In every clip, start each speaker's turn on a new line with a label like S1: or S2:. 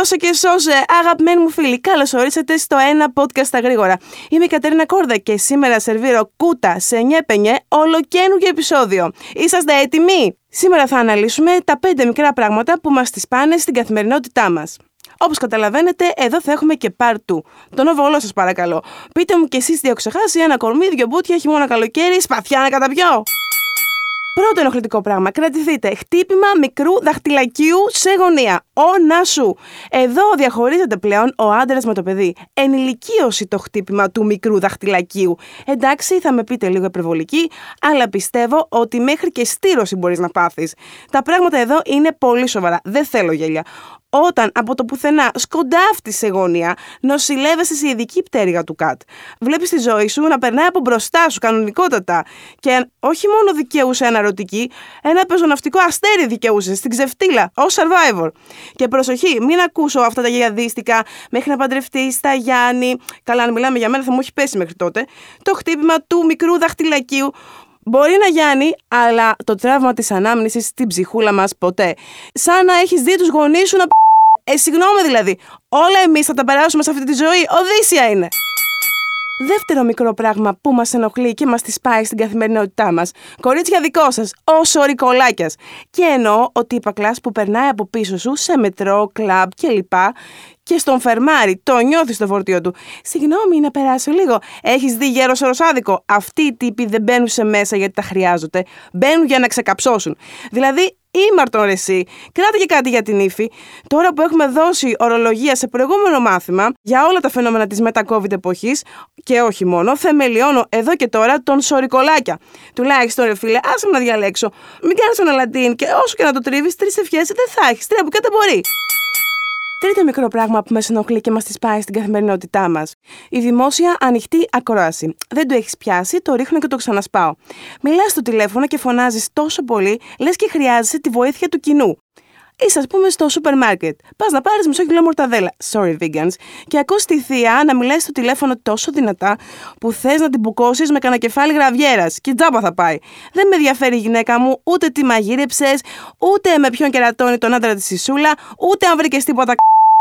S1: Δώσε και σώσε, αγαπημένοι μου φίλοι. Καλώς ορίσατε στο ένα podcast στα γρήγορα. Είμαι η Κατερίνα Κόρδα και σήμερα σερβίρω κούτα σε νιέπενιε ολοκένουργιο επεισόδιο. Είσαστε έτοιμοι; Σήμερα θα αναλύσουμε τα πέντε μικρά πράγματα που μας τις πάνε στην καθημερινότητά μας. Όπως καταλαβαίνετε, εδώ θα έχουμε και part 2. Τον οβολό σας παρακαλώ. Πείτε μου κι εσείς δύο ξεχάσει, ένα κορμί, δύο μπούτια, χειμώνα καλοκαίρι, σπαθιά να καταπιώ. Πρώτο ενοχλητικό πράγμα. Κρατηθείτε. Χτύπημα μικρού δαχτυλακίου σε γωνία. Ο να σου. Εδώ διαχωρίζεται πλέον ο άντρας με το παιδί. Ενηλικίωση το χτύπημα του μικρού δαχτυλακίου. Εντάξει, θα με πείτε λίγο υπερβολική, αλλά πιστεύω ότι μέχρι και στήρωση μπορείς να πάθεις. Τα πράγματα εδώ είναι πολύ σοβαρά. Δεν θέλω γέλια όταν από το πουθενά σκοντάφτει σε γωνία, νοσηλεύεσαι σε ειδική πτέρυγα του ΚΑΤ. Βλέπεις τη ζωή σου να περνάει από μπροστά σου κανονικότατα. Και όχι μόνο δικαιούσε αναρωτική, ένα πεζοναυτικό αστέρι δικαιούσε στην ξεφτύλα, ως survivor. Και προσοχή, μην ακούσω αυτά τα γιγαντίστικα μέχρι να παντρευτεί στα Γιάννη. Καλά, αν μιλάμε για μένα, θα μου έχει πέσει μέχρι τότε. Το χτύπημα του μικρού δαχτυλακίου Μπορεί να γιάνει, αλλά το τραύμα της ανάμνησης στην ψυχούλα μας ποτέ. Σαν να έχεις δει τους γονείς σου να. Ε, συγγνώμη δηλαδή. Όλα εμείς θα τα περάσουμε σε αυτή τη ζωή. Οδύσσια είναι. Δεύτερο μικρό πράγμα που μας ενοχλεί και μας τη πάει στην καθημερινότητά μας. Κορίτσια δικό σας, ω ορικολάκια. Και εννοώ ο τύπακλα που περνάει από πίσω σου σε μετρό, κλαμπ κλπ. Και στον φερμάρι, το νιώθεις στο φορτίο του. Συγγνώμη, να περάσω λίγο. Έχεις δει γέρος οροσάδικο; Αυτοί οι τύποι δεν μπαίνουν σε μέσα γιατί τα χρειάζονται. Μπαίνουν για να ξεκαψώσουν. Δηλαδή, Ήμαρτον ρε εσύ. Κράτα και κάτι για την ύφη. Τώρα που έχουμε δώσει ορολογία σε προηγούμενο μάθημα για όλα τα φαινόμενα της μετα-COVID εποχής και όχι μόνο, θεμελιώνω εδώ και τώρα τον σορικολάκια. Τουλάχιστον ρε φίλε, άσε να διαλέξω. Μην κάνεις τον Αλαντίν και όσο και να το τρίβεις, τρεις ευχές δεν θα έχεις. Τρία που κάτι μπορεί. Τρίτο μικρό πράγμα που με ενοχλεί και μας τη πάει στην καθημερινότητά μας. Η δημόσια ανοιχτή ακρόαση. Δεν το έχεις πιάσει, το ρίχνω και το ξανασπάω. Μιλάς στο τηλέφωνο και φωνάζεις τόσο πολύ, λες και χρειάζεσαι τη βοήθεια του κοινού. Είσαι, ας πούμε, στο σούπερ μάρκετ. Πας να πάρεις μισό κιλό μορταδέλα. Sorry, vegans. Και ακούς τη θεία να μιλάει στο τηλέφωνο τόσο δυνατά που θες να την μπουκώσει με κανένα κεφάλι γραβιέρας. Και τζάμπα θα πάει. Δεν με ενδιαφέρει η γυναίκα μου, ούτε τι μαγείρεψες, ούτε με ποιον κερατώνει τον άντρα της Ισούλα, ούτε αν βρήκες τίποτα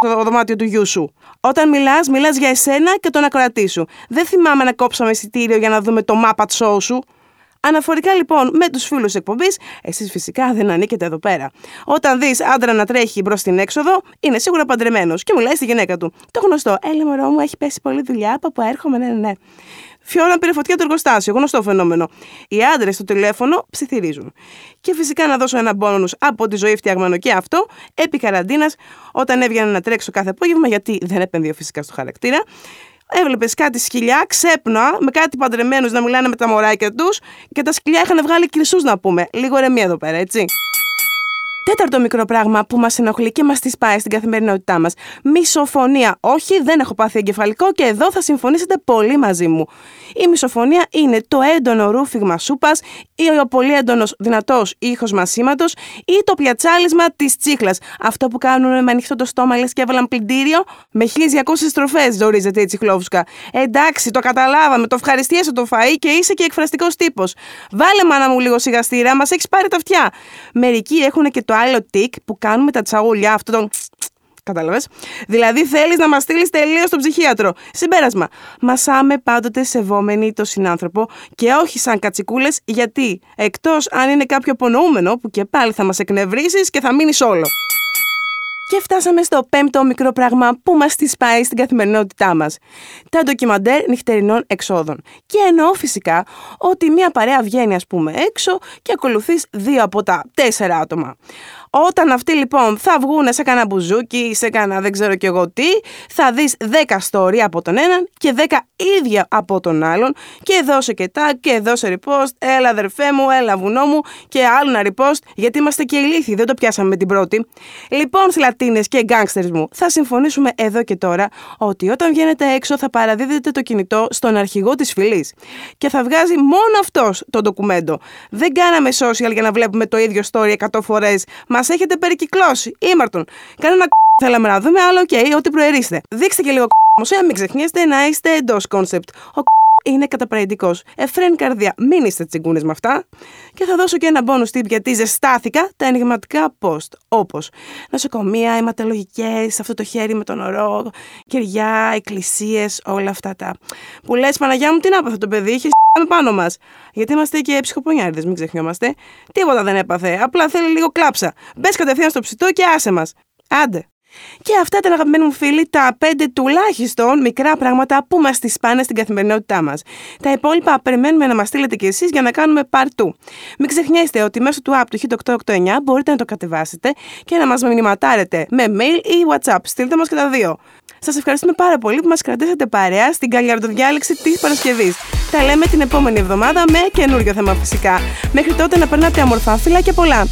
S1: στο δωμάτιο του γιού σου. Όταν μιλάς, μιλάς για εσένα και τον ακροατή σου. Δεν θυμάμαι να κόψαμε εισιτήριο για να δούμε το μάπα show σου. Αναφορικά λοιπόν με τους φίλους εκπομπής, εσείς φυσικά δεν ανήκετε εδώ πέρα. Όταν δεις άντρα να τρέχει μπρος στην έξοδο, είναι σίγουρα παντρεμένος και μιλάει στη γυναίκα του. Το γνωστό, έλα μωρό μου, έχει πέσει πολλή δουλειά από που έρχομαι, ναι, ναι, ναι. Φιόρα πήρε φωτιά το εργοστάσιο, γνωστό φαινόμενο. Οι άντρες στο τηλέφωνο ψιθυρίζουν. Και φυσικά να δώσω ένα μπόνους από τη ζωή φτιαγμένο και αυτό, επί καραντίνας, όταν έβγαινε να τρέξω κάθε απόγευμα, γιατί δεν επενδύω φυσικά στο χαρακτήρα, Έβλεπες κάτι σκυλιά, ξέπνα, με κάτι παντρεμένους να μιλάνε με τα μωράκια τους και τα σκυλιά είχαν βγάλει κρυσού να πούμε. Λίγο ρεμία εδώ πέρα, έτσι. Τέταρτο μικρό πράγμα που μας ενοχλεί και μας τη πάει στην καθημερινότητά μας. Μισοφωνία. Όχι, δεν έχω πάθει εγκεφαλικό και εδώ θα συμφωνήσετε πολύ μαζί μου. Η μισοφωνία είναι το έντονο ρούφιγμα σούπας ή ο πολύ έντονος δυνατός ήχος μασήματο ή το πιατσάλισμα της τσίχλας. Αυτό που κάνουν με ανοιχτό το στόμα λες και έβαλαν πλυντήριο με 1200 στροφές, ζορίζεται η τσιχλόφουσκα. Εντάξει, το καταλάβαμε, το ευχαριστίεσαι το φαΐ και είσαι και εκφραστικός τύπος. Βάλε μάνα μου λίγο σιγαστήρα, μας έχεις πάρει τα αυτιά. Μερικοί έχουν και το άλλο τικ που κάνουμε τα τσαούλια, αυτό το Κατάλαβες. Δηλαδή θέλεις να μας στείλεις τελείως στον ψυχίατρο. Συμπέρασμα. Μασάμε πάντοτε σεβόμενοι το συνάνθρωπο και όχι σαν κατσικούλες, γιατί εκτός αν είναι κάποιο απονοούμενο που και πάλι θα μας εκνευρίσει και θα μείνεις όλο. Και φτάσαμε στο πέμπτο μικρό πράγμα που μας τη πάει στην καθημερινότητά μας. Τα ντοκιμαντέρ νυχτερινών εξόδων. Και εννοώ φυσικά ότι μια παρέα βγαίνει ας πούμε έξω και ακολουθείς δύο από τα τέσσερα άτομα. Όταν αυτοί λοιπόν θα βγουν σε κανένα μπουζούκι, σε κανένα δεν ξέρω κι εγώ τι, θα δεις 10 story από τον έναν και 10 ίδια από τον άλλον και δώσε και τα και δώσε repost, έλα αδερφέ μου, έλα βουνό μου και άλλο ένα repost γιατί είμαστε και ηλίθιοι, δεν το πιάσαμε με την πρώτη. Λοιπόν, σλατίνες και gangsters μου, θα συμφωνήσουμε εδώ και τώρα ότι όταν βγαίνετε έξω θα παραδίδετε το κινητό στον αρχηγό της φυλής και θα βγάζει μόνο αυτός το ντοκουμέντο. Δεν κάναμε social για να βλέπουμε το ίδιο story 100 φορές, Μας έχετε περικυκλώσει. Ήμαρτον. Κανένα κ... θέλαμε να δούμε, αλλά ok, okay, ό,τι προαιρείστε. Δείξτε και λίγο κ... μην ξεχνιέστε να είστε εντός κόνσεπτ. Ο κ... είναι καταπραγητικό. Εφρέν καρδιά, μην είστε τσιγκούνες με αυτά. Και θα δώσω και ένα bonus tip γιατί ζεστάθηκα τα ενηγματικά post. Όπως νοσοκομεία, αιματολογικές, αυτό το χέρι με τον ορό, κεριά, εκκλησίες, όλα αυτά τα. Που λες, Παναγιά μου, τι να αυτό το παιδί, είχε με πάνω μας. Γιατί είμαστε και ψυχοπονιάριδες, μην ξεχνιόμαστε. Τίποτα δεν έπαθε. Απλά θέλει λίγο κλάψα. Μπες κατευθείαν στο ψητό και άσε μας. Άντε. Και αυτά ήταν αγαπημένοι μου φίλοι τα πέντε τουλάχιστον μικρά πράγματα που μας τις πάνε στην καθημερινότητά μας. Τα υπόλοιπα περιμένουμε να μας στείλετε κι εσείς για να κάνουμε παρτού. Μην ξεχνιέστε ότι μέσω του app του Hit889 μπορείτε να το κατεβάσετε και να μας μηνυματάρετε με mail ή WhatsApp. Στείλτε μας και τα δύο. Σας ευχαριστούμε πάρα πολύ που μας κρατήσατε παρέα στην καλιαρδοδιάλεξη της Παρασκευής. Τα λέμε την επόμενη εβδομάδα με καινούριο θέμα φυσικά. Μέχρι τότε να περνάτε αμορφά φύλλα και πολλά.